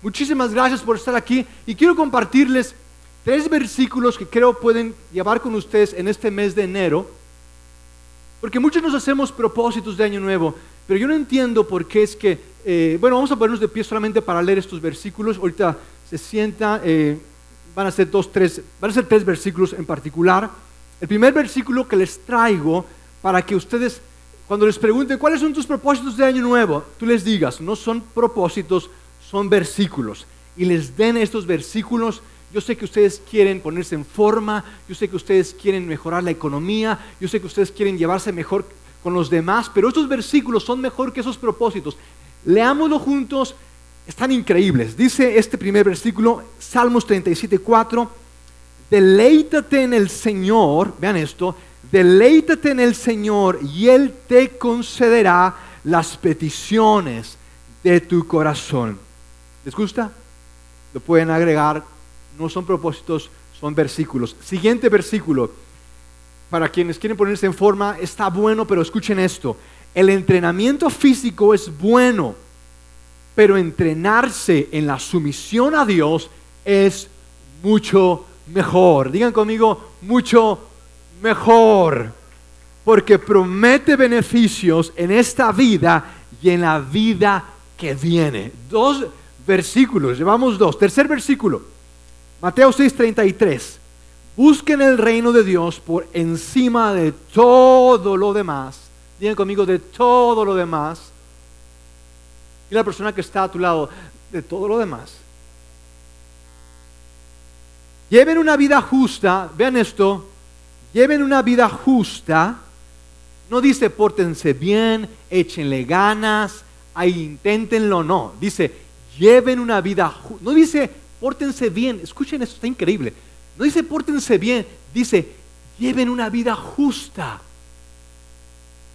Muchísimas gracias por estar aquí y quiero compartirles tres versículos que creo pueden llevar con ustedes en este mes de enero. Porque muchos nos hacemos propósitos de año nuevo, pero yo no entiendo por qué es que, eh, bueno, vamos a ponernos de pie solamente para leer estos versículos. Ahorita se sienta, eh, van a ser dos, tres, van a ser tres versículos en particular. El primer versículo que les traigo para que ustedes, cuando les pregunten cuáles son tus propósitos de año nuevo, tú les digas, no son propósitos, son versículos. Y les den estos versículos. Yo sé que ustedes quieren ponerse en forma, yo sé que ustedes quieren mejorar la economía, yo sé que ustedes quieren llevarse mejor con los demás, pero estos versículos son mejor que esos propósitos. Leámoslo juntos, están increíbles. Dice este primer versículo, Salmos 37, 4, deleítate en el Señor, vean esto, deleítate en el Señor y Él te concederá las peticiones de tu corazón. ¿Les gusta? Lo pueden agregar, no son propósitos, son versículos. Siguiente versículo, para quienes quieren ponerse en forma, está bueno, pero escuchen esto. El entrenamiento físico es bueno, pero entrenarse en la sumisión a Dios es mucho mejor. Digan conmigo, mucho mejor. Porque promete beneficios en esta vida y en la vida que viene. Dos versículos, llevamos dos. Tercer versículo, Mateo 6:33. Busquen el reino de Dios por encima de todo lo demás. Digan conmigo, de todo lo demás. Y la persona que está a tu lado, de todo lo demás. Lleven una vida justa, vean esto, lleven una vida justa. No dice pórtense bien, échenle ganas, ahí inténtenlo, no. Dice, lleven una vida. No dice pórtense bien, escuchen esto, está increíble. No dice pórtense bien, dice lleven una vida justa.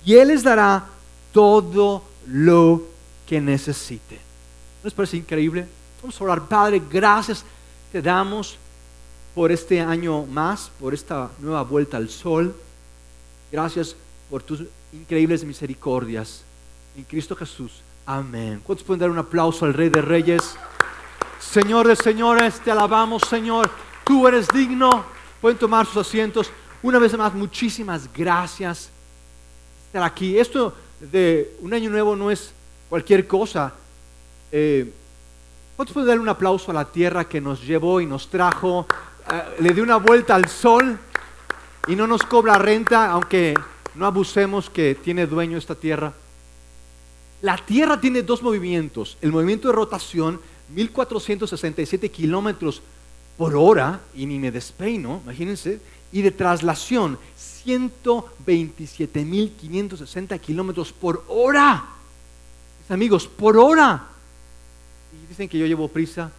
Y Él les dará todo lo que necesiten. ¿No les parece increíble? Vamos a orar, Padre, gracias te damos por este año más, por esta nueva vuelta al sol. Gracias por tus increíbles misericordias. En Cristo Jesús. Amén. ¿Cuántos pueden dar un aplauso al Rey de Reyes? Señor de señores, te alabamos, Señor. Tú eres digno. Pueden tomar sus asientos. Una vez más, muchísimas gracias por estar aquí. Esto de un año nuevo no es cualquier cosa. Eh, ¿Cuántos pueden darle un aplauso a la tierra que nos llevó y nos trajo? Eh, le dio una vuelta al sol y no nos cobra renta, aunque no abusemos que tiene dueño esta tierra. La tierra tiene dos movimientos. El movimiento de rotación, 1467 kilómetros por hora, y ni me despeino, imagínense, y de traslación, 127.560 kilómetros por hora. Mis amigos, por hora. Y dicen que yo llevo prisa.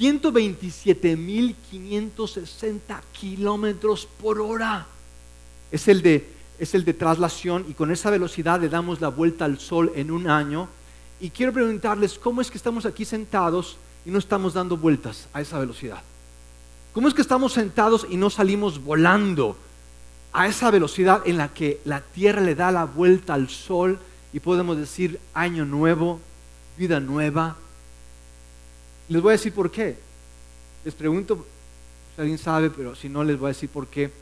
127.560 kilómetros por hora. Es el, de, es el de traslación y con esa velocidad le damos la vuelta al sol en un año. Y quiero preguntarles, ¿cómo es que estamos aquí sentados y no estamos dando vueltas a esa velocidad? ¿Cómo es que estamos sentados y no salimos volando a esa velocidad en la que la Tierra le da la vuelta al Sol y podemos decir año nuevo, vida nueva? Les voy a decir por qué. Les pregunto si alguien sabe, pero si no les voy a decir por qué.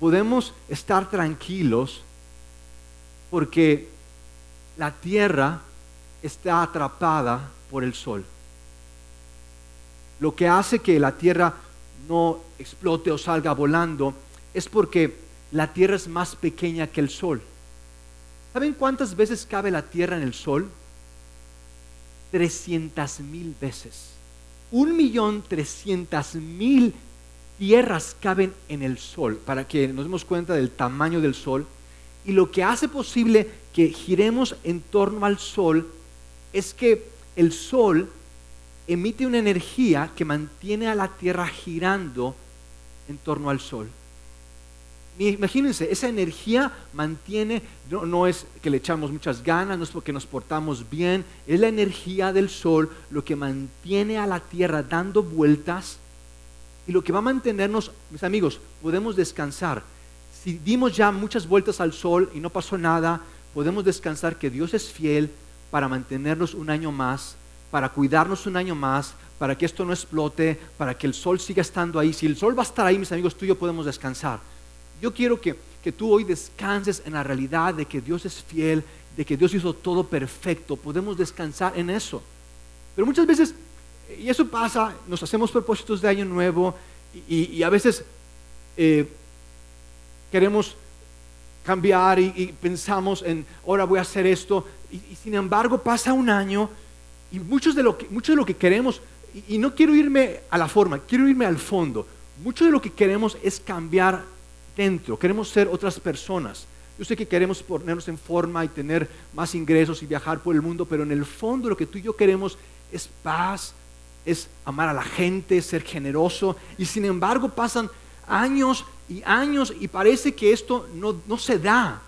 Podemos estar tranquilos porque la Tierra está atrapada por el Sol. Lo que hace que la Tierra no explote o salga volando es porque la Tierra es más pequeña que el Sol. ¿Saben cuántas veces cabe la Tierra en el Sol? 300 mil veces. Un millón trescientas mil tierras caben en el Sol, para que nos demos cuenta del tamaño del Sol. Y lo que hace posible que giremos en torno al Sol es que el Sol emite una energía que mantiene a la Tierra girando en torno al Sol. Imagínense, esa energía mantiene, no, es que le echamos muchas ganas, no es porque nos portamos bien, es la energía del sol lo que mantiene a la tierra dando vueltas y lo que va a mantenernos, mis amigos, podemos descansar. Si dimos ya muchas vueltas al sol y no pasó nada, podemos descansar que Dios es fiel para mantenernos un año más para cuidarnos un año más, para que esto no explote, para que el sol siga estando ahí. Si el sol va a estar ahí, mis amigos, tú y yo podemos descansar. Yo quiero que, que tú hoy descanses en la realidad de que Dios es fiel, de que Dios hizo todo perfecto. Podemos descansar en eso. Pero muchas veces, y eso pasa, nos hacemos propósitos de año nuevo y, a veces eh, queremos cambiar y, pensamos en, ahora voy a hacer esto, y, sin embargo pasa un año y muchos de lo que, mucho de lo que queremos, y, no quiero irme a la forma, quiero irme al fondo, mucho de lo que queremos es cambiar dentro, queremos ser otras personas. Yo sé que queremos ponernos en forma y tener más ingresos y viajar por el mundo, pero en el fondo lo que tú y yo queremos es paz, es amar a la gente, ser generoso, y sin embargo pasan años y años y parece que esto no, se da.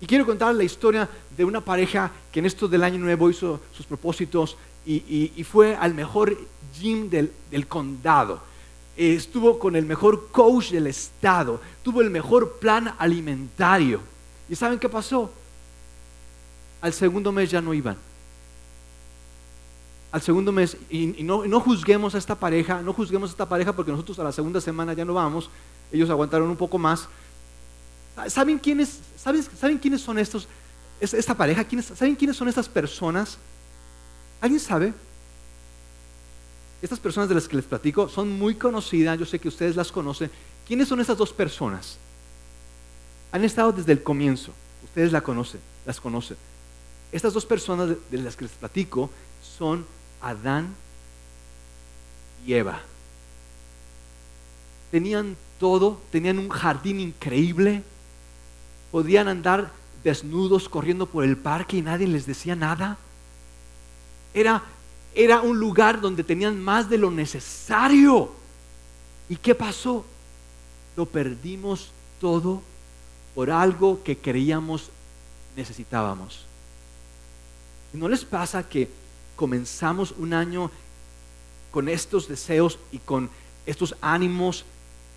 Y quiero contar la historia de una pareja que en esto del año nuevo hizo sus propósitos y, fue al mejor gym del, condado. estuvo con el mejor coach del estado. Tuvo el mejor plan alimentario. ¿Y saben qué pasó? Al segundo mes ya no iban al segundo mes, y, no, juzguemos a esta pareja, no juzguemos a esta pareja porque nosotros a la segunda semana ya no vamos, ellos aguantaron un poco más. ¿Saben quiénes, ¿saben quiénes son estos, esta pareja? ¿Quiénes, ¿Saben quiénes son estas personas? ¿Alguien sabe? Estas personas de las que les platico son muy conocidas, yo sé que ustedes las conocen. ¿Quiénes son estas dos personas? Han estado desde el comienzo, ustedes la conocen, las conocen. Estas dos personas de las que les platico son Adán y Eva. Tenían todo, tenían un jardín increíble, podían andar desnudos corriendo por el parque y nadie les decía nada. Era, era un lugar donde tenían más de lo necesario. ¿Y qué pasó? Lo perdimos todo por algo que creíamos necesitábamos. ¿No les pasa que comenzamos un año con estos deseos y con estos ánimos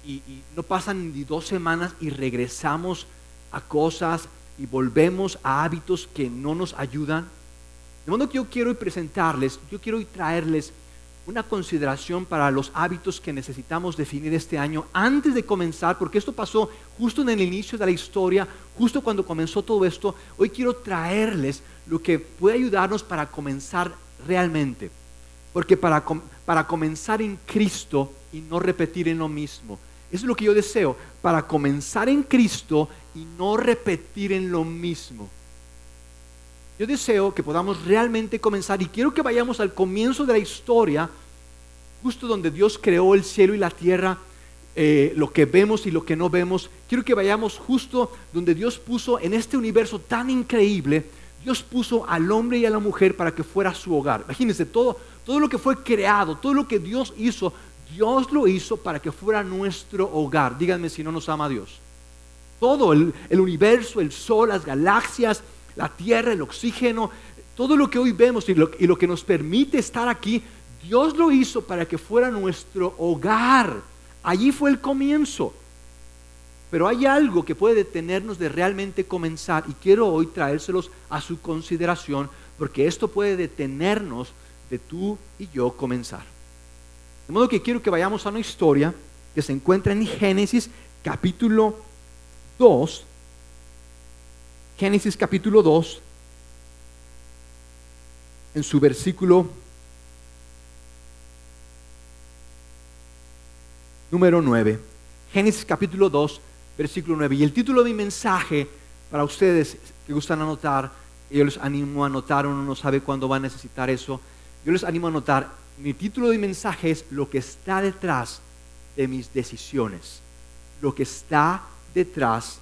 y, no pasan ni dos semanas y regresamos a cosas y volvemos a hábitos que no nos ayudan. De modo que yo quiero presentarles, yo quiero traerles una consideración para los hábitos que necesitamos definir este año antes de comenzar, porque esto pasó justo en el inicio de la historia, justo cuando comenzó todo esto. Hoy quiero traerles lo que puede ayudarnos para comenzar realmente. Porque para, para comenzar en Cristo y no repetir en lo mismo. Eso es lo que yo deseo, para comenzar en Cristo y no repetir en lo mismo. Yo deseo que podamos realmente comenzar y quiero que vayamos al comienzo de la historia, justo donde Dios creó el cielo y la tierra, eh, lo que vemos y lo que no vemos. Quiero que vayamos justo donde Dios puso en este universo tan increíble Dios puso al hombre y a la mujer para que fuera su hogar. Imagínense, todo, todo lo que fue creado, todo lo que Dios hizo, Dios lo hizo para que fuera nuestro hogar. Díganme si no nos ama Dios. Todo, el, universo, el sol, las galaxias, la tierra, el oxígeno, todo lo que hoy vemos y lo, y lo que nos permite estar aquí, Dios lo hizo para que fuera nuestro hogar. Allí fue el comienzo. Pero hay algo que puede detenernos de realmente comenzar y quiero hoy traérselos a su consideración porque esto puede detenernos de tú y yo comenzar. De modo que quiero que vayamos a una historia que se encuentra en Génesis capítulo 2. Génesis capítulo 2, en su versículo número 9. Génesis capítulo 2, versículo 9. Y el título de mi mensaje para ustedes que gustan anotar, yo les animo a anotar, uno no sabe cuándo va a necesitar eso, yo les animo a anotar, mi título de mensaje es lo que está detrás de mis decisiones, lo que está detrás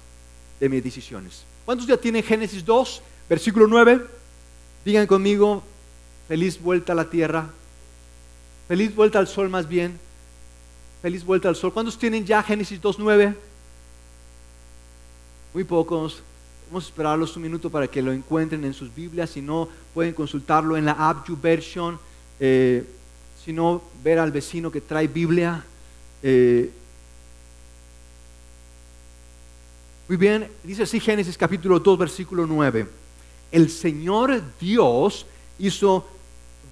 de mis decisiones. ¿Cuántos ya tienen Génesis 2, versículo 9? Digan conmigo, feliz vuelta a la tierra, feliz vuelta al sol más bien, feliz vuelta al sol. ¿Cuántos tienen ya Génesis 2, 9? Muy pocos. Vamos a esperarlos un minuto para que lo encuentren en sus Biblias. Si no, pueden consultarlo en la app version eh, si no, ver al vecino que trae Biblia. Eh, muy bien, dice así Génesis capítulo 2, versículo 9. El Señor Dios hizo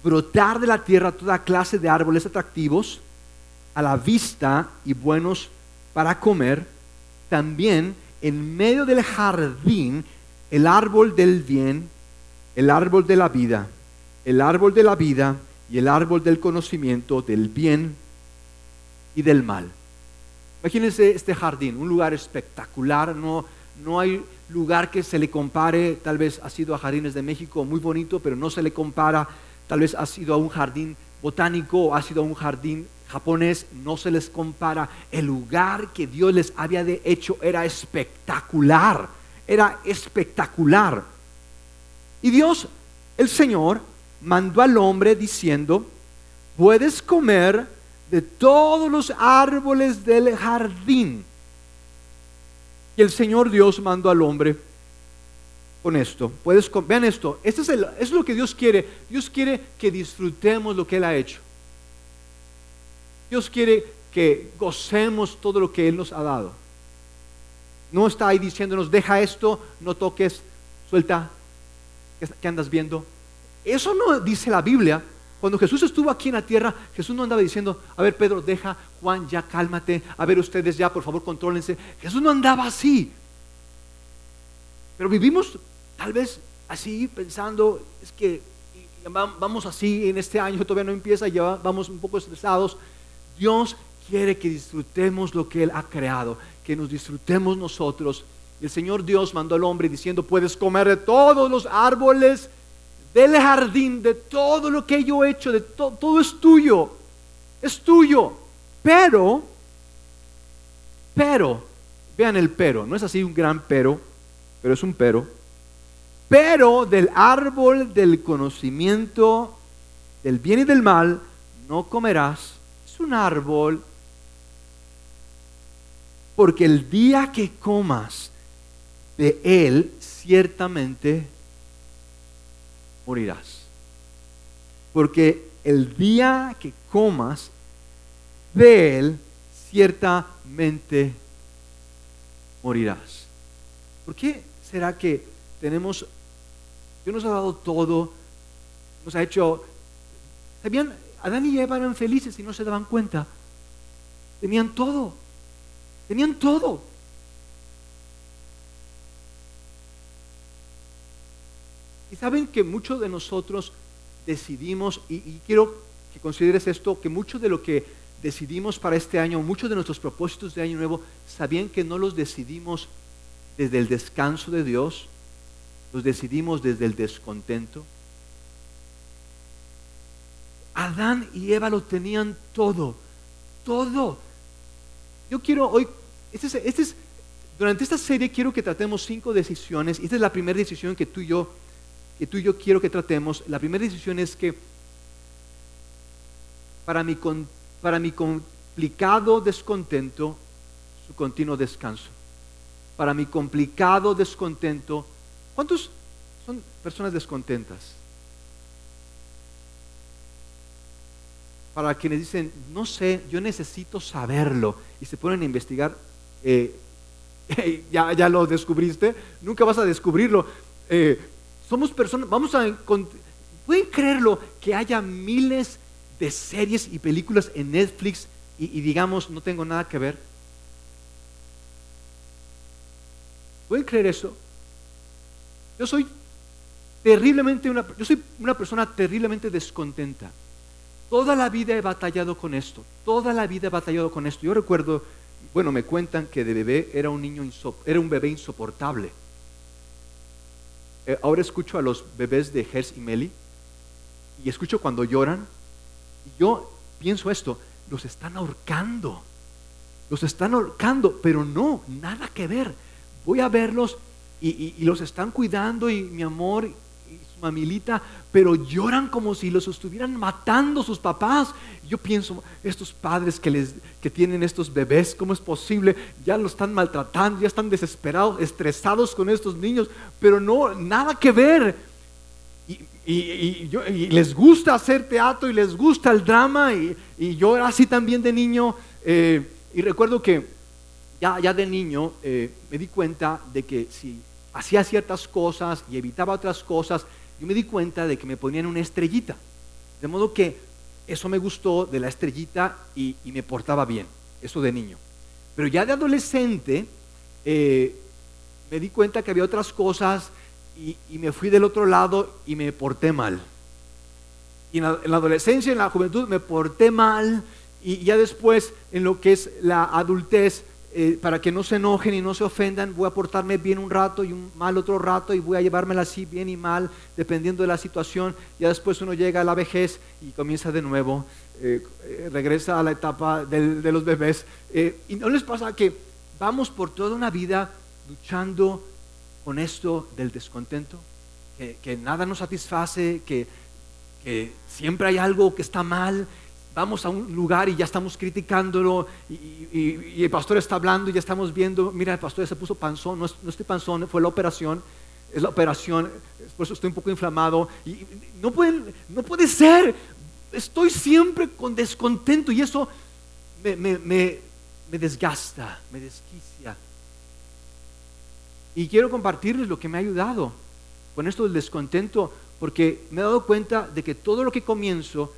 brotar de la tierra toda clase de árboles atractivos a la vista y buenos para comer, también en medio del jardín el árbol del bien, el árbol de la vida, el árbol de la vida y el árbol del conocimiento del bien y del mal. Imagínense este jardín, un lugar espectacular, no, no hay lugar que se le compare, tal vez ha sido a Jardines de México, muy bonito, pero no se le compara, tal vez ha sido a un jardín botánico ha sido a un jardín japonés, no se les compara. El lugar que Dios les había de hecho era espectacular, era espectacular. Y Dios, el Señor, mandó al hombre diciendo, puedes comer de todos los árboles del jardín. Y el Señor Dios mandó al hombre con esto. Puedes, vean esto, esto es, es lo que Dios quiere. Dios quiere que disfrutemos lo que Él ha hecho. Dios quiere que gocemos todo lo que Él nos ha dado. No está ahí diciéndonos, deja esto, no toques, suelta, ¿qué andas viendo? Eso no dice la Biblia. Cuando Jesús estuvo aquí en la tierra, Jesús no andaba diciendo, a ver Pedro, deja, Juan, ya cálmate, a ver ustedes ya, por favor, contrólense. Jesús no andaba así. Pero vivimos tal vez así, pensando, es que vamos así en este año, todavía no empieza, ya vamos un poco estresados. Dios quiere que disfrutemos lo que Él ha creado, que nos disfrutemos nosotros. El Señor Dios mandó al hombre diciendo, puedes comer de todos los árboles del jardín, de todo lo que yo he hecho, de todo es tuyo, es tuyo. Pero, pero, vean el pero, no es así un gran pero, pero es un pero. Pero del árbol del conocimiento del bien y del mal no comerás. Un árbol porque el día que comas de él, ciertamente morirás. Porque el día que comas de él, ciertamente morirás. ¿Por qué será que tenemos, Dios nos ha dado todo, nos ha hecho, ¿sabían? Adán y Eva eran felices y no se daban cuenta. Tenían todo, tenían todo. Y saben que muchos de nosotros decidimos, y, quiero que consideres esto, que mucho de lo que decidimos para este año, muchos de nuestros propósitos de año nuevo, sabían que no los decidimos desde el descanso de Dios, los decidimos desde el descontento. Adán y Eva lo tenían todo, todo. Yo quiero hoy, este es, este es, durante esta serie quiero que tratemos cinco decisiones. Esta es la primera decisión que tú y yo que tú y yo quiero que tratemos, la primera decisión es que para mi, para mi complicado descontento, su continuo descanso. Para mi complicado descontento, ¿cuántos son personas descontentas? Para quienes dicen, no sé, yo necesito saberlo y se ponen a investigar, eh, ya, ya lo descubriste, nunca vas a descubrirlo. Eh, somos personas, vamos a ¿pueden creerlo que haya miles de series y películas en Netflix y, digamos no tengo nada que ver? ¿Pueden creer eso? Yo soy terriblemente una, yo soy una persona terriblemente descontenta. Toda la vida he batallado con esto, toda la vida he batallado con esto. Yo recuerdo, bueno, me cuentan que de bebé era un niño, era un bebé insoportable. Eh, ahora escucho a los bebés de Gers y Meli y escucho cuando lloran. Y yo pienso esto, los están ahorcando. Los están ahorcando, pero no, nada que ver. Voy a verlos y, y los están cuidando y mi amor mamilita, pero lloran como si los estuvieran matando sus papás. Yo pienso, estos padres que, les, que tienen estos bebés, ¿cómo es posible? Ya los están maltratando, ya están desesperados, estresados con estos niños, pero no, nada que ver. Y, les gusta hacer teatro y les gusta el drama, y, yo era así también de niño. Eh, y recuerdo que ya, ya de niño eh, me di cuenta de que si hacía ciertas cosas y evitaba otras cosas, yo me di cuenta de que me ponían una estrellita. De modo que eso me gustó de la estrellita y, me portaba bien, eso de niño. Pero ya de adolescente eh, me di cuenta que había otras cosas y, me fui del otro lado y me porté mal. Y en la, en la adolescencia, en la juventud, me porté mal y ya después en lo que es la adultez eh, para que no se enojen y no se ofendan, voy a portarme bien un rato y un mal otro rato y voy a llevármela así bien y mal, dependiendo de la situación. Ya después uno llega a la vejez y comienza de nuevo, eh, eh, regresa a la etapa de, los bebés. ¿Y no les pasa que vamos por toda una vida luchando con esto del descontento? Que, nada nos satisface, que, que siempre hay algo que está mal vamos a un lugar y ya estamos criticándolo y, el pastor está hablando y ya estamos viendo, mira, el pastor se puso panzón, no, estoy panzón, fue la operación, es la operación, por eso estoy un poco inflamado y no, no puede ser, estoy siempre con descontento y eso me, me desgasta, me desquicia. Y quiero compartirles lo que me ha ayudado con esto del descontento, porque me he dado cuenta de que todo lo que comienzo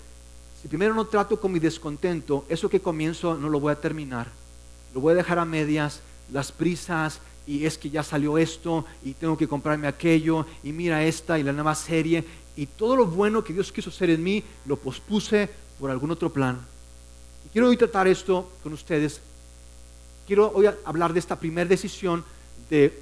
si primero no trato con mi descontento, eso que comienzo no lo voy a terminar. Lo voy a dejar a medias, las prisas, y es que ya salió esto, y tengo que comprarme aquello, y mira esta y la nueva serie, y todo lo bueno que Dios quiso hacer en mí, lo pospuse por algún otro plan. Y quiero hoy tratar esto con ustedes. Quiero hoy hablar de esta primera decisión de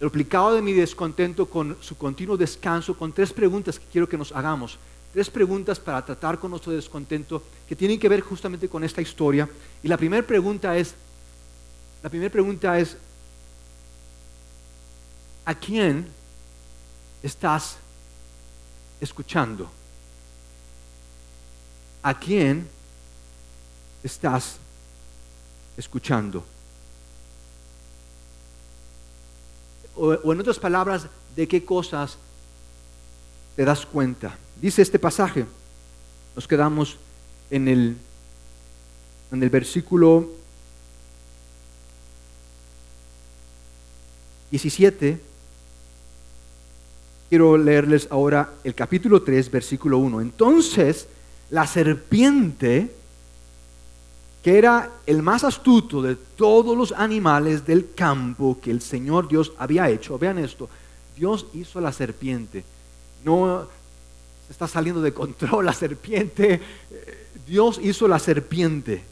duplicado de mi descontento con su continuo descanso, con tres preguntas que quiero que nos hagamos tres preguntas para tratar con nuestro descontento que tienen que ver justamente con esta historia. Y la primera pregunta es, la primera pregunta es, ¿a quién estás escuchando? ¿A quién estás escuchando? O, o en otras palabras, ¿de qué cosas te das cuenta? Dice este pasaje, nos quedamos en el, en el versículo 17. Quiero leerles ahora el capítulo 3, versículo 1. Entonces, la serpiente, que era el más astuto de todos los animales del campo que el Señor Dios había hecho, vean esto, Dios hizo la serpiente. No, está saliendo de control la serpiente. Dios hizo la serpiente.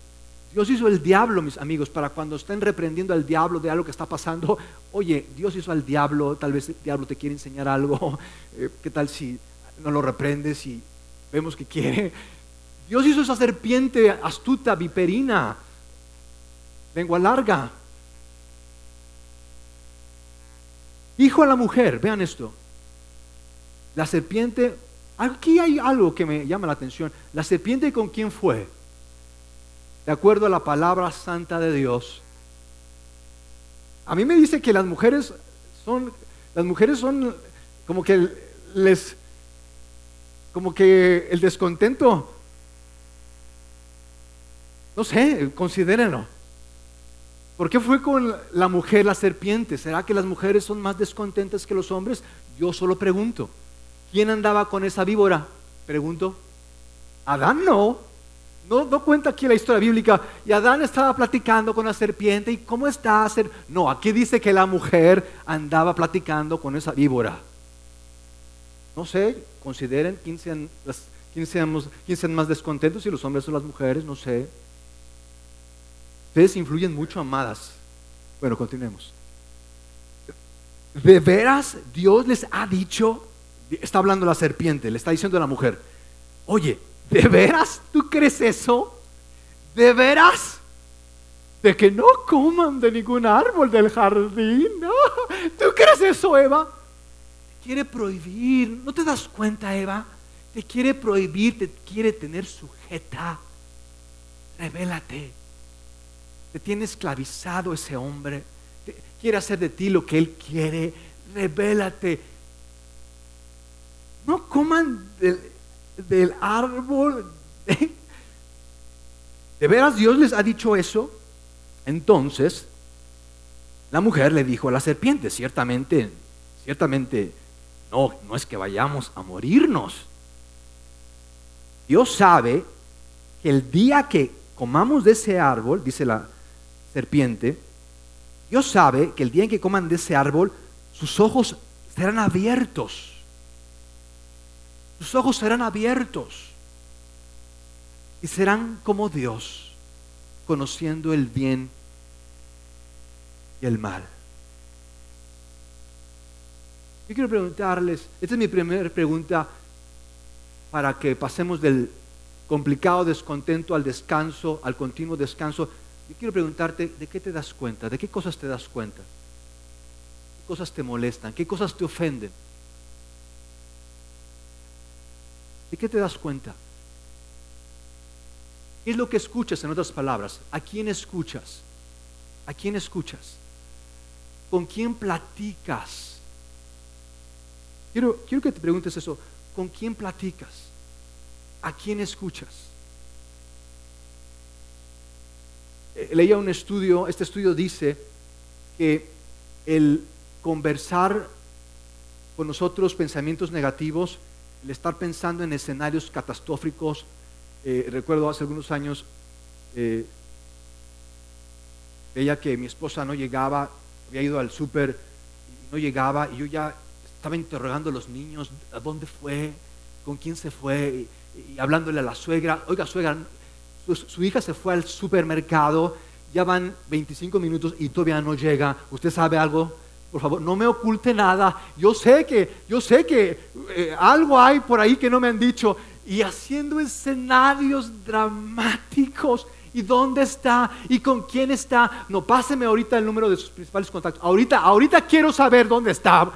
Dios hizo el diablo, mis amigos, para cuando estén reprendiendo al diablo de algo que está pasando. Oye, Dios hizo al diablo, tal vez el diablo te quiere enseñar algo. Eh, ¿Qué tal si no lo reprendes y vemos que quiere? Dios hizo esa serpiente astuta, viperina, lengua larga. Dijo a la mujer, vean esto, la serpiente Aquí hay algo que me llama la atención. ¿La serpiente con quién fue? De acuerdo a la palabra santa de Dios. A mí me dice que las mujeres son, las mujeres son como que les, como que el descontento, no sé, considérenlo. ¿Por qué fue con la mujer la serpiente? ¿Será que las mujeres son más descontentas que los hombres? Yo solo pregunto. ¿Quién andaba con esa víbora? Pregunto. Adán no. No, no cuenta aquí la historia bíblica. Y Adán estaba platicando con la serpiente. ¿Y cómo está? No, aquí dice que la mujer andaba platicando con esa víbora. No sé, consideren quién sean, quién sean más descontentos, si los hombres o las mujeres, no sé. Ustedes influyen mucho, amadas. Bueno, continuemos. ¿De veras Dios les ha dicho está hablando la serpiente, le está diciendo a la mujer, oye, ¿de veras tú crees eso? ¿De veras? De que no coman de ningún árbol del jardín. ¿no? ¿Tú crees eso, Eva? Te quiere prohibir. ¿No te das cuenta, Eva? Te quiere prohibir, te quiere tener sujeta. Revélate. Te tiene esclavizado ese hombre. quiere hacer de ti lo que él quiere. Revélate no coman del, árbol. ¿De veras Dios les ha dicho eso? Entonces, la mujer le dijo a la serpiente, ciertamente, ciertamente, no, no es que vayamos a morirnos. Dios sabe que el día que comamos de ese árbol, dice la serpiente, Dios sabe que el día en que coman de ese árbol, sus ojos serán abiertos. Sus ojos serán abiertos. Y serán como Dios, conociendo el bien y el mal. Yo quiero preguntarles, esta es mi primera pregunta para que pasemos del complicado descontento al descanso, al continuo descanso. Yo quiero preguntarte, ¿de qué te das cuenta? ¿De qué cosas te das cuenta? ¿Qué cosas te molestan? ¿Qué cosas te ofenden? ¿De qué te das cuenta? ¿Qué es lo que escuchas en otras palabras? ¿A quién escuchas? ¿A quién escuchas? ¿Con quién platicas? Quiero, quiero que te preguntes eso. ¿Con quién platicas? ¿A quién escuchas? Eh, leía un estudio, este estudio dice que el conversar con nosotros pensamientos negativos, el estar pensando en escenarios catastróficos, eh, recuerdo hace algunos años, eh, que mi esposa no llegaba, había ido al súper, no llegaba, y yo ya estaba interrogando a los niños, ¿a dónde fue? ¿Con quién se fue? Y, hablándole a la suegra, oiga suegra, su, su hija se fue al supermercado, ya van 25 minutos y todavía no llega, ¿usted sabe algo? Por favor, no me oculte nada. Yo sé que, yo sé que eh, algo hay por ahí que no me han dicho. Y haciendo escenarios dramáticos. ¿Y dónde está? ¿Y con quién está? No, páseme ahorita el número de sus principales contactos. Ahorita, ahorita quiero saber dónde está.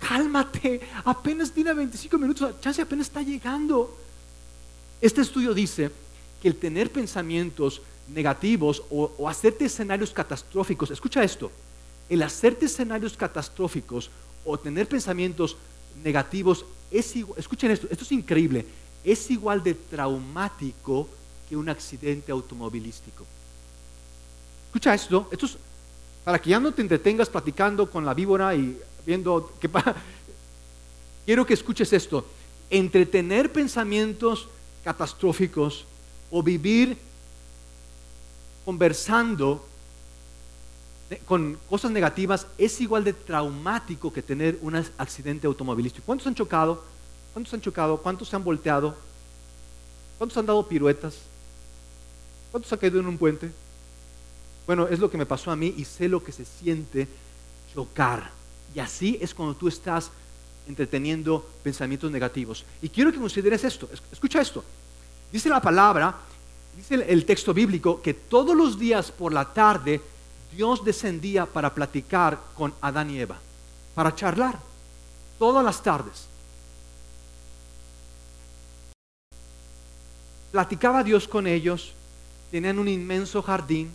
Cálmate, apenas tiene 25 minutos, chance apenas está llegando. Este estudio dice que el tener pensamientos negativos o, hacerte escenarios catastróficos, escucha esto, el hacerte escenarios catastróficos o tener pensamientos negativos es igual, escuchen esto, esto es increíble, es igual de traumático que un accidente automovilístico. Escucha esto, esto es para que ya no te entretengas platicando con la víbora y viendo qué pasa. Quiero que escuches esto. Entretener pensamientos catastróficos o vivir conversando con cosas negativas es igual de traumático que tener un accidente automovilístico. ¿Cuántos han chocado? ¿Cuántos han chocado? ¿Cuántos se han volteado? ¿Cuántos han dado piruetas? ¿Cuántos han caído en un puente? Bueno, es lo que me pasó a mí y sé lo que se siente chocar. Y así es cuando tú estás entreteniendo pensamientos negativos. Y quiero que consideres esto. Escucha esto. Dice la palabra Dice el texto bíblico que todos los días por la tarde Dios descendía para platicar con Adán y Eva, para charlar, todas las tardes. Platicaba Dios con ellos, tenían un inmenso jardín,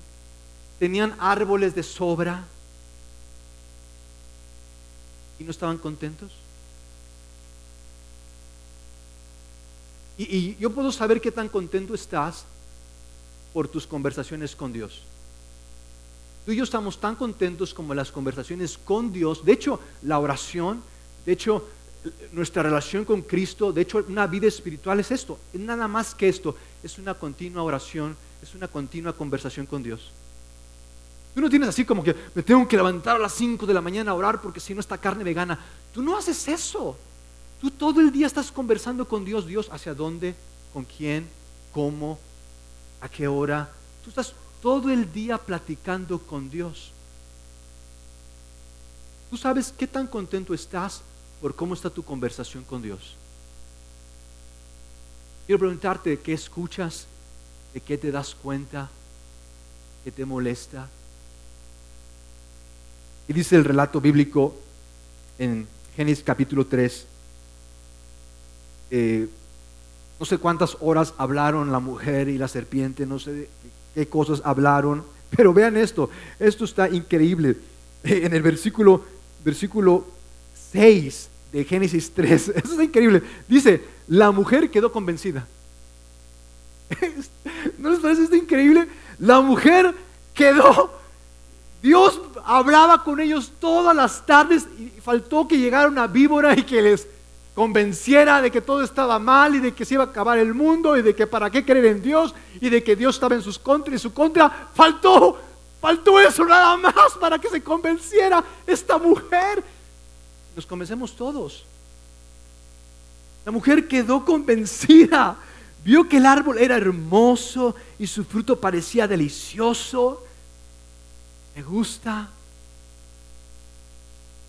tenían árboles de sobra y no estaban contentos. Y, y, yo puedo saber qué tan contento estás por tus conversaciones con Dios. Tú y yo estamos tan contentos como las conversaciones con Dios. De hecho, la oración, de hecho, nuestra relación con Cristo, de hecho, una vida espiritual es esto. Es nada más que esto. Es una continua oración, es una continua conversación con Dios. Tú no tienes así como que me tengo que levantar a las 5 de la mañana a orar porque si no está carne vegana. Tú no haces eso. Tú todo el día estás conversando con Dios. Dios, ¿hacia dónde? ¿Con quién? ¿Cómo? A qué hora. Tú estás todo el día platicando con Dios. ¿Tú sabes qué tan contento estás por cómo está tu conversación con Dios? Quiero preguntarte de qué escuchas, de qué te das cuenta, qué te molesta. Y dice el relato bíblico en Génesis capítulo 3, eh, no sé cuántas horas hablaron la mujer y la serpiente, no sé qué cosas hablaron, pero vean esto, esto está increíble. En el versículo, versículo 6 de Génesis 3, eso es increíble. Dice, la mujer quedó convencida. ¿No les parece esto increíble? La mujer quedó, Dios hablaba con ellos todas las tardes y faltó que llegara una víbora y que les convenciera de que todo estaba mal y de que se iba a acabar el mundo y de que para qué creer en Dios y de que Dios estaba en sus contra y su contra. Faltó, faltó eso nada más para que se convenciera esta mujer. Nos convencemos todos. La mujer quedó convencida. Vio que el árbol era hermoso y su fruto parecía delicioso. Me gusta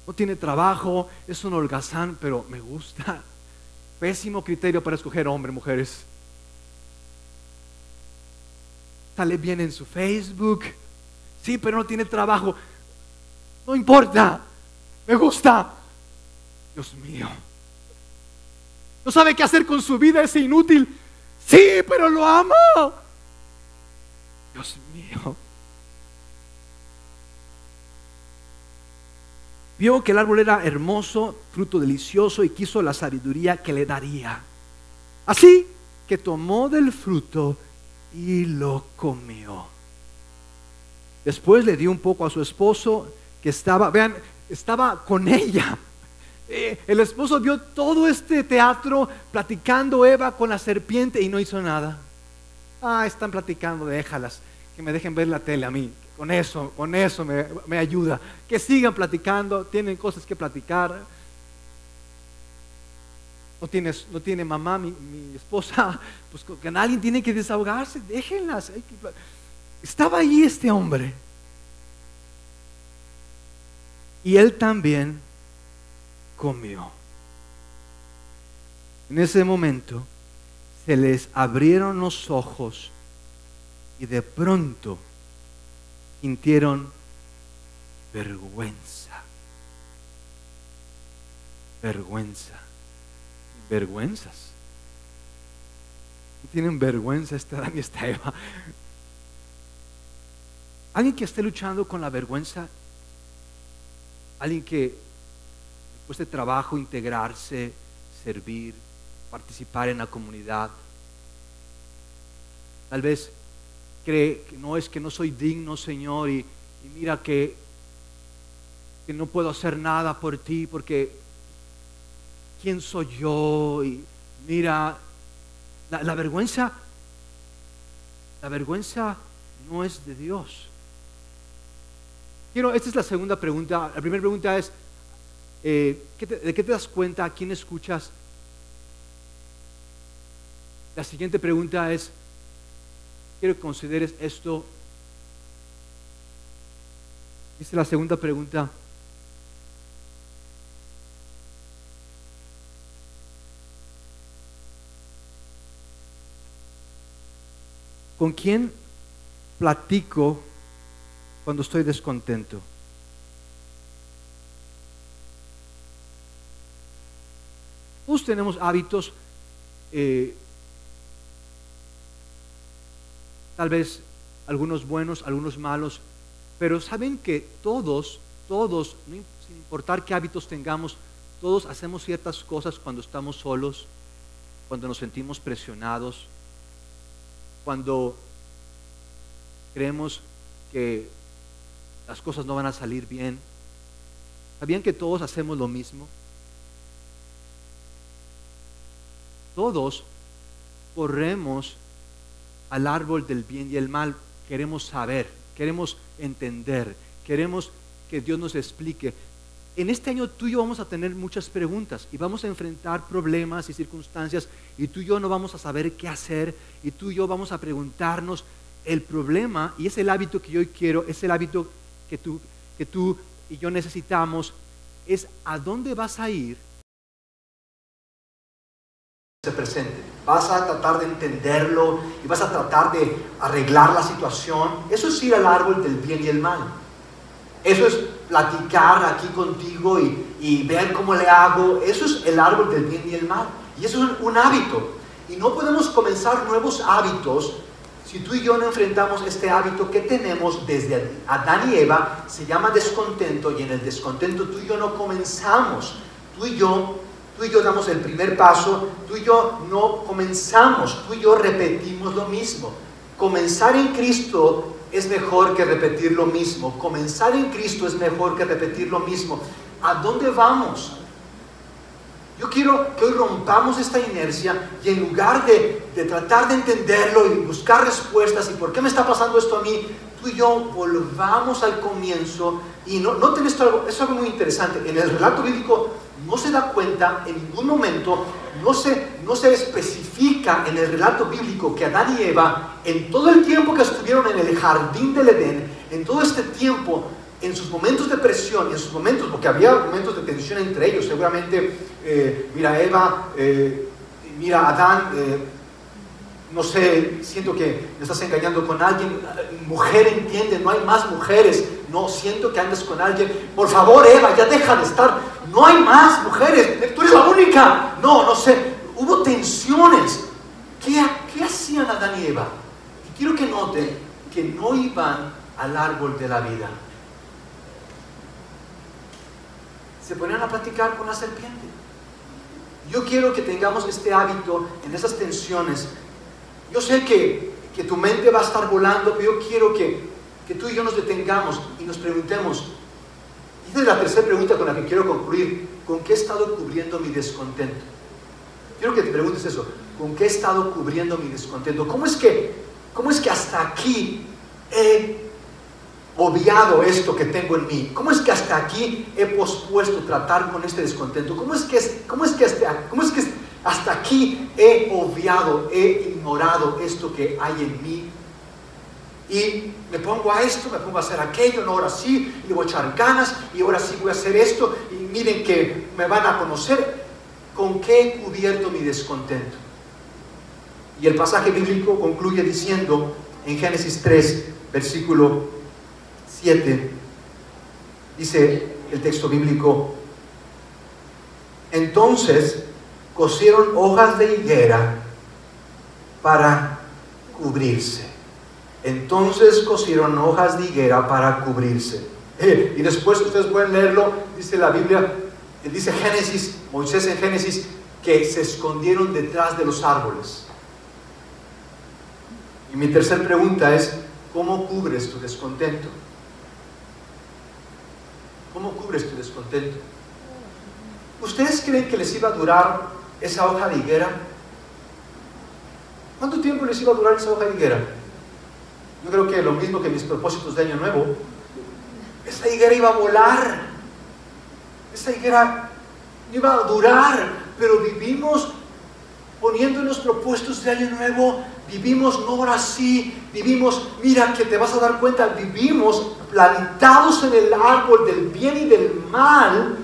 no tiene trabajo, es un holgazán, pero me gusta. Pésimo criterio para escoger hombre, mujeres. Sale bien en su Facebook. Sí, pero no tiene trabajo. No importa. Me gusta. Dios mío. No sabe qué hacer con su vida, es inútil. Sí, pero lo amo. Dios mío. Vio que el árbol era hermoso, fruto delicioso y quiso la sabiduría que le daría. Así que tomó del fruto y lo comió. Después le dio un poco a su esposo que estaba, vean, estaba con ella. Eh, el esposo vio todo este teatro platicando Eva con la serpiente y no hizo nada. Ah, están platicando, déjalas, que me dejen ver la tele a mí. Con eso, con eso me, ayuda. Que sigan platicando, tienen cosas que platicar. No, tienes, no tiene mamá, mi, esposa, pues que alguien tiene que desahogarse, déjenlas. Estaba ahí este hombre. Y él también comió. En ese momento se les abrieron los ojos y de pronto sintieron vergüenza. Vergüenza. Vergüenzas. Tienen vergüenza esta Dan y esta Eva. Alguien que esté luchando con la vergüenza. Alguien que cueste trabajo integrarse, servir, participar en la comunidad. Tal vez cree que no es que no soy digno, Señor, y, mira que, que no puedo hacer nada por ti porque ¿quién soy yo? Y mira, la, la vergüenza, la vergüenza no es de Dios. Quiero, esta es la segunda pregunta. La primera pregunta es, eh, ¿de qué te das cuenta? ¿A quién escuchas? La siguiente pregunta es, quiero que consideres esto. Dice la segunda pregunta. ¿Con quién platico cuando estoy descontento? Todos tenemos hábitos eh, tal vez algunos buenos, algunos malos, pero saben que todos, todos, sin importar qué hábitos tengamos, todos hacemos ciertas cosas cuando estamos solos, cuando nos sentimos presionados, cuando creemos que las cosas no van a salir bien. ¿Sabían que todos hacemos lo mismo? Todos corremos al árbol del bien y el mal, queremos saber, queremos entender, queremos que Dios nos explique. En este año tú y yo vamos a tener muchas preguntas y vamos a enfrentar problemas y circunstancias y tú y yo no vamos a saber qué hacer y tú y yo vamos a preguntarnos el problema y es el hábito que yo quiero, es el hábito que tú, que tú y yo necesitamos, es a dónde vas a ir se presente. Vas a tratar de entenderlo y vas a tratar de arreglar la situación. Eso es ir al árbol del bien y el mal. Eso es platicar aquí contigo y, ver cómo le hago. Eso es el árbol del bien y el mal. Y eso es un hábito. Y no podemos comenzar nuevos hábitos si tú y yo no enfrentamos este hábito que tenemos desde Adán y Eva. Se llama descontento y en el descontento tú y yo no comenzamos. Tú y yo Tú y yo damos el primer paso, tú y yo no comenzamos, tú y yo repetimos lo mismo. Comenzar en Cristo es mejor que repetir lo mismo. Comenzar en Cristo es mejor que repetir lo mismo. ¿A dónde vamos? Yo quiero que hoy rompamos esta inercia y en lugar de, de, tratar de entenderlo y buscar respuestas y por qué me está pasando esto a mí, tú y yo volvamos al comienzo y no, noten esto, algo, es algo muy interesante. En el relato bíblico no se da cuenta en ningún momento, no se, no se especifica en el relato bíblico que Adán y Eva, en todo el tiempo que estuvieron en el jardín del Edén, en todo este tiempo, en sus momentos de presión en sus momentos, porque había momentos de tensión entre ellos, seguramente, eh, mira Eva, eh, mira Adán, eh, no sé, siento que me estás engañando con alguien, mujer entiende, no hay más mujeres, no, siento que andas con alguien, por favor Eva, ya deja de estar, no hay más mujeres, tú eres la única, no, no sé, hubo tensiones, ¿qué, hacían Adán y Eva? Y quiero que noten que no iban al árbol de la vida, se ponían a platicar con la serpiente. Yo quiero que tengamos este hábito en esas tensiones. Yo sé que, que tu mente va a estar volando, pero yo quiero que, que tú y yo nos detengamos y nos preguntemos. Y esta es la tercera pregunta con la que quiero concluir. ¿Con qué he estado cubriendo mi descontento? Quiero que te preguntes eso. ¿Con qué he estado cubriendo mi descontento? ¿Cómo es que, cómo es que hasta aquí he obviado esto que tengo en mí? ¿Cómo es que hasta aquí he pospuesto tratar con este descontento? ¿Cómo es que, cómo es que, hasta, cómo es que hasta aquí he obviado, he ignorado esto que hay en mí? Y me pongo a esto, me pongo a hacer aquello, no, ahora sí, y voy a echar ganas, y ahora sí voy a hacer esto, y miren que me van a conocer. ¿Con qué he cubierto mi descontento? Y el pasaje bíblico concluye diciendo en Génesis 3, versículo 7, dice el texto bíblico, entonces cosieron hojas de higuera para cubrirse. Entonces cosieron hojas de higuera para cubrirse. Eh, y después ustedes pueden leerlo, dice la Biblia, dice Génesis, Moisés en Génesis, que se escondieron detrás de los árboles. Y mi tercera pregunta es, ¿cómo cubres tu descontento? ¿Cómo cubres tu descontento? ¿Ustedes creen que les iba a durar esa hoja de higuera? ¿Cuánto tiempo les iba a durar esa hoja de higuera? Yo creo que lo mismo que mis propósitos de año nuevo. Esa higuera iba a volar. Esa higuera iba a durar. Pero vivimos los propuestos de año nuevo. Vivimos, no ahora sí. Vivimos, mira que te vas a dar cuenta, vivimos plantados en el árbol del bien y del mal,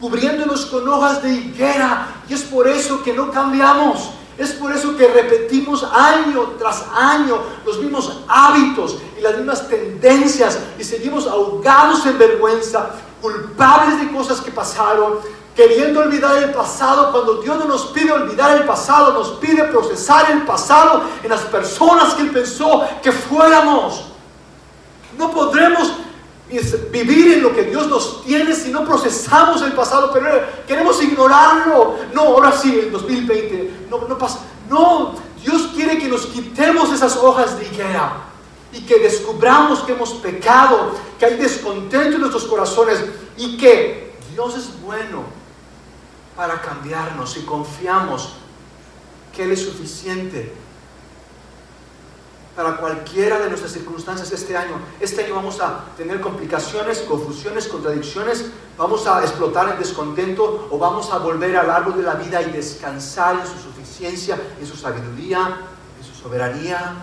cubriéndonos con hojas de higuera. Y es por eso que no cambiamos. Es por eso que repetimos año tras año los mismos hábitos y las mismas tendencias y seguimos ahogados en vergüenza, culpables de cosas que pasaron, queriendo olvidar el pasado cuando Dios no nos pide olvidar el pasado, nos pide procesar el pasado en las personas que Él pensó que fuéramos. No podremos vivir en lo que Dios nos tiene si no procesamos el pasado, pero queremos ignorarlo. No, ahora sí, el 2020, no, no pasa. No, Dios quiere que nos quitemos esas hojas de higuera y que descubramos que hemos pecado, que hay descontento en nuestros corazones y que Dios es bueno para cambiarnos y confiamos que Él es suficiente para cualquiera de nuestras circunstancias este año. Este año vamos a tener complicaciones, confusiones, contradicciones, vamos a explotar el descontento o vamos a volver al árbol de la vida y descansar en su suficiencia, en su sabiduría, en su soberanía.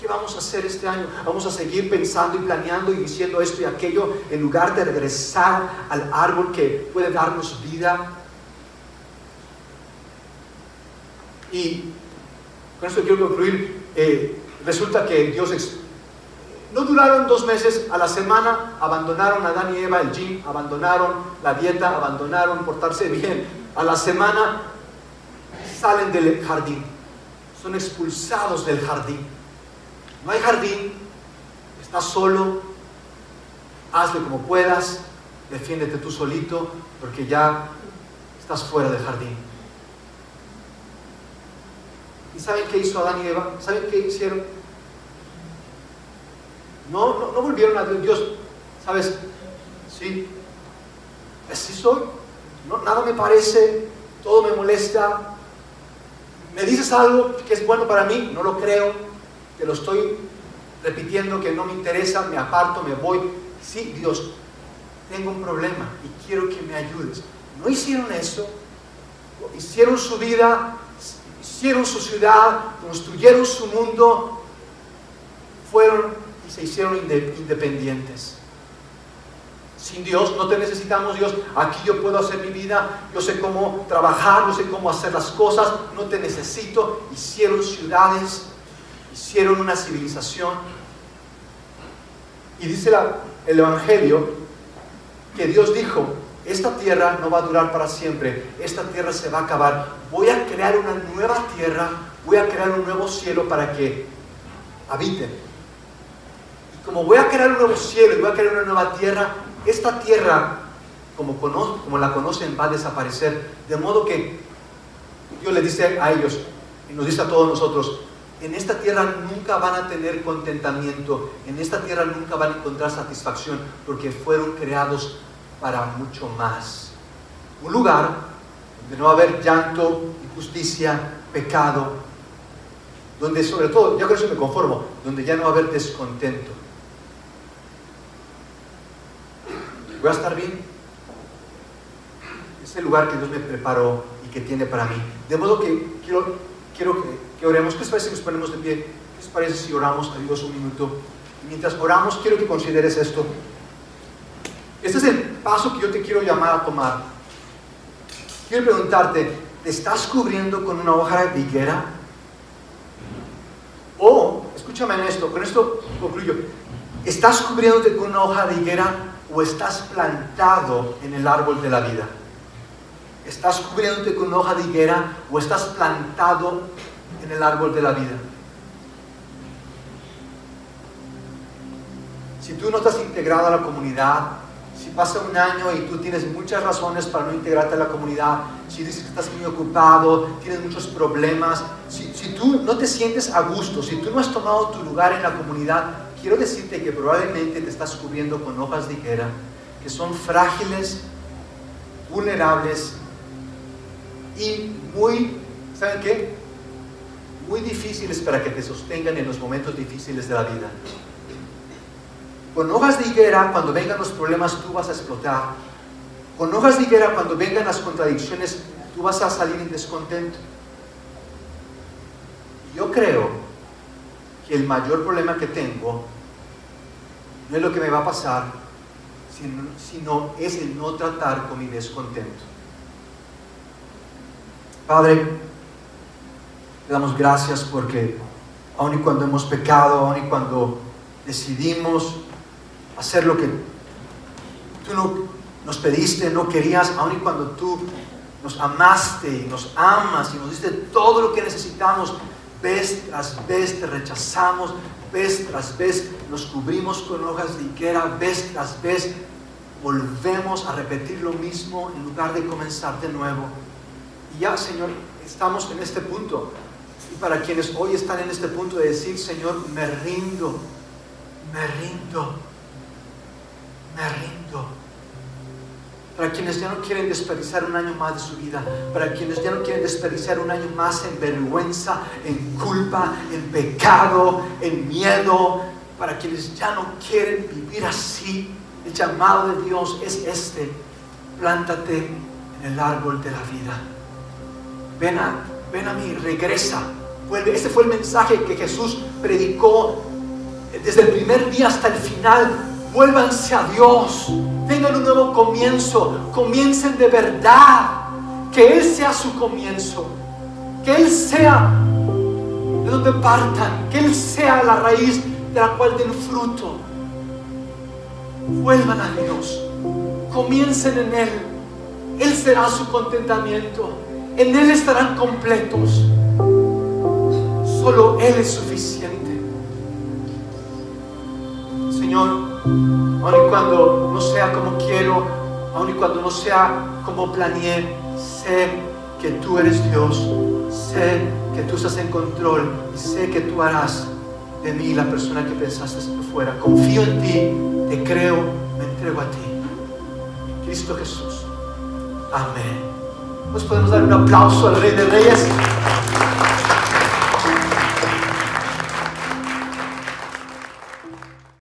¿Qué vamos a hacer este año? Vamos a seguir pensando y planeando y diciendo esto y aquello en lugar de regresar al árbol que puede darnos vida. Y con esto quiero concluir. Eh, resulta que Dios no duraron dos meses, a la semana abandonaron a Adán y Eva el gym, abandonaron la dieta, abandonaron portarse bien. A la semana salen del jardín, son expulsados del jardín. No hay jardín, estás solo, hazle como puedas, defiéndete tú solito, porque ya estás fuera del jardín. ¿Y saben qué hizo Adán y Eva? ¿Saben qué hicieron? No, no, volvieron a Dios. ¿Sabes? Sí, así soy. nada me parece, todo me molesta. Me dices algo que es bueno para mí, no lo creo, te lo estoy repitiendo que no me interesa, me aparto, me voy. Sí, Dios, tengo un problema y quiero que me ayudes. No hicieron eso, hicieron su vida, hicieron su ciudad, construyeron su mundo, fueron y se hicieron independientes. Sin Dios no te necesitamos, Dios. Aquí yo puedo hacer mi vida, yo sé cómo trabajar, yo sé cómo hacer las cosas, no te necesito. Hicieron ciudades, hicieron una civilización. Y dice el Evangelio que Dios dijo, esta tierra no va a durar para siempre, esta tierra se va a acabar. Voy a crear una nueva tierra, voy a crear un nuevo cielo para que habiten. Y como voy a crear un nuevo cielo y voy a crear una nueva tierra, esta tierra, como, como la conocen, va a desaparecer. De modo que Dios le dice a ellos, y nos dice a todos nosotros, en esta tierra nunca van a tener contentamiento, en esta tierra nunca van a encontrar satisfacción, porque fueron creados para mucho más. Un lugar donde no va a haber llanto, injusticia, pecado, donde sobre todo, yo con eso me conformo, donde ya no va a haber descontento. ¿Voy a estar bien? Es el lugar que Dios me preparó y que tiene para mí. De modo que quiero, quiero que, oremos. ¿Qué les parece si nos ponemos de pie? ¿Qué les parece si oramos a Dios un minuto? Y mientras oramos, quiero que consideres esto. Este es el paso que yo te quiero llamar a tomar. Quiero preguntarte, ¿te estás cubriendo con una hoja de higuera? O, escúchame en esto, con esto concluyo, ¿estás cubriéndote con una hoja de higuera o estás plantado en el árbol de la vida? ¿Estás cubriéndote con una hoja de higuera o estás plantado en el árbol de la vida? Si tú no estás integrado a la comunidad, si pasa un año y tú tienes muchas razones para no integrarte a la comunidad, si dices que estás muy ocupado, tienes muchos problemas, si, si tú no te sientes a gusto, si tú no has tomado tu lugar en la comunidad, quiero decirte que probablemente te estás cubriendo con hojas de higuera que son frágiles, vulnerables y muy, ¿saben qué? Muy difíciles para que te sostengan en los momentos difíciles de la vida. Con hojas de higuera, cuando vengan los problemas, tú vas a explotar. Con hojas de higuera, cuando vengan las contradicciones, tú vas a salir en descontento. Yo creo que el mayor problema que tengo no es lo que me va a pasar, sino, es el no tratar con mi descontento. Padre, te damos gracias porque aun y cuando hemos pecado, aun y cuando decidimos hacer lo que tú no nos pediste, no querías, aun y cuando tú nos amaste y nos amas y nos diste todo lo que necesitamos, vez tras vez te rechazamos, vez tras vez nos cubrimos con hojas de higuera, vez tras vez volvemos a repetir lo mismo en lugar de comenzar de nuevo. Y ya, Señor, estamos en este punto. Y para quienes hoy están en este punto de decir, Señor, me rindo, me rindo, me rindo para quienes ya no quieren desperdiciar un año más de su vida, para quienes ya no quieren desperdiciar un año más en vergüenza, en culpa, en pecado, en miedo, para quienes ya no quieren vivir así. El llamado de Dios es este, plántate en el árbol de la vida. Ven a, ven a mí, regresa, vuelve. Este fue el mensaje que Jesús predicó desde el primer día hasta el final Vuélvanse a Dios. Tengan un nuevo comienzo. Comiencen de verdad. Que Él sea su comienzo. Que Él sea de donde partan. Que Él sea la raíz de la cual den fruto. Vuelvan a Dios. Comiencen en Él. Él será su contentamiento. En Él estarán completos. Solo Él es suficiente. Señor, aun y cuando no sea como quiero, aun y cuando no sea como planeé, sé que tú eres Dios, sé que tú estás en control y sé que tú harás de mí la persona que pensaste que fuera. Confío en ti, te creo, me entrego a ti. Cristo Jesús. Amén. Pues podemos dar un aplauso al Rey de Reyes.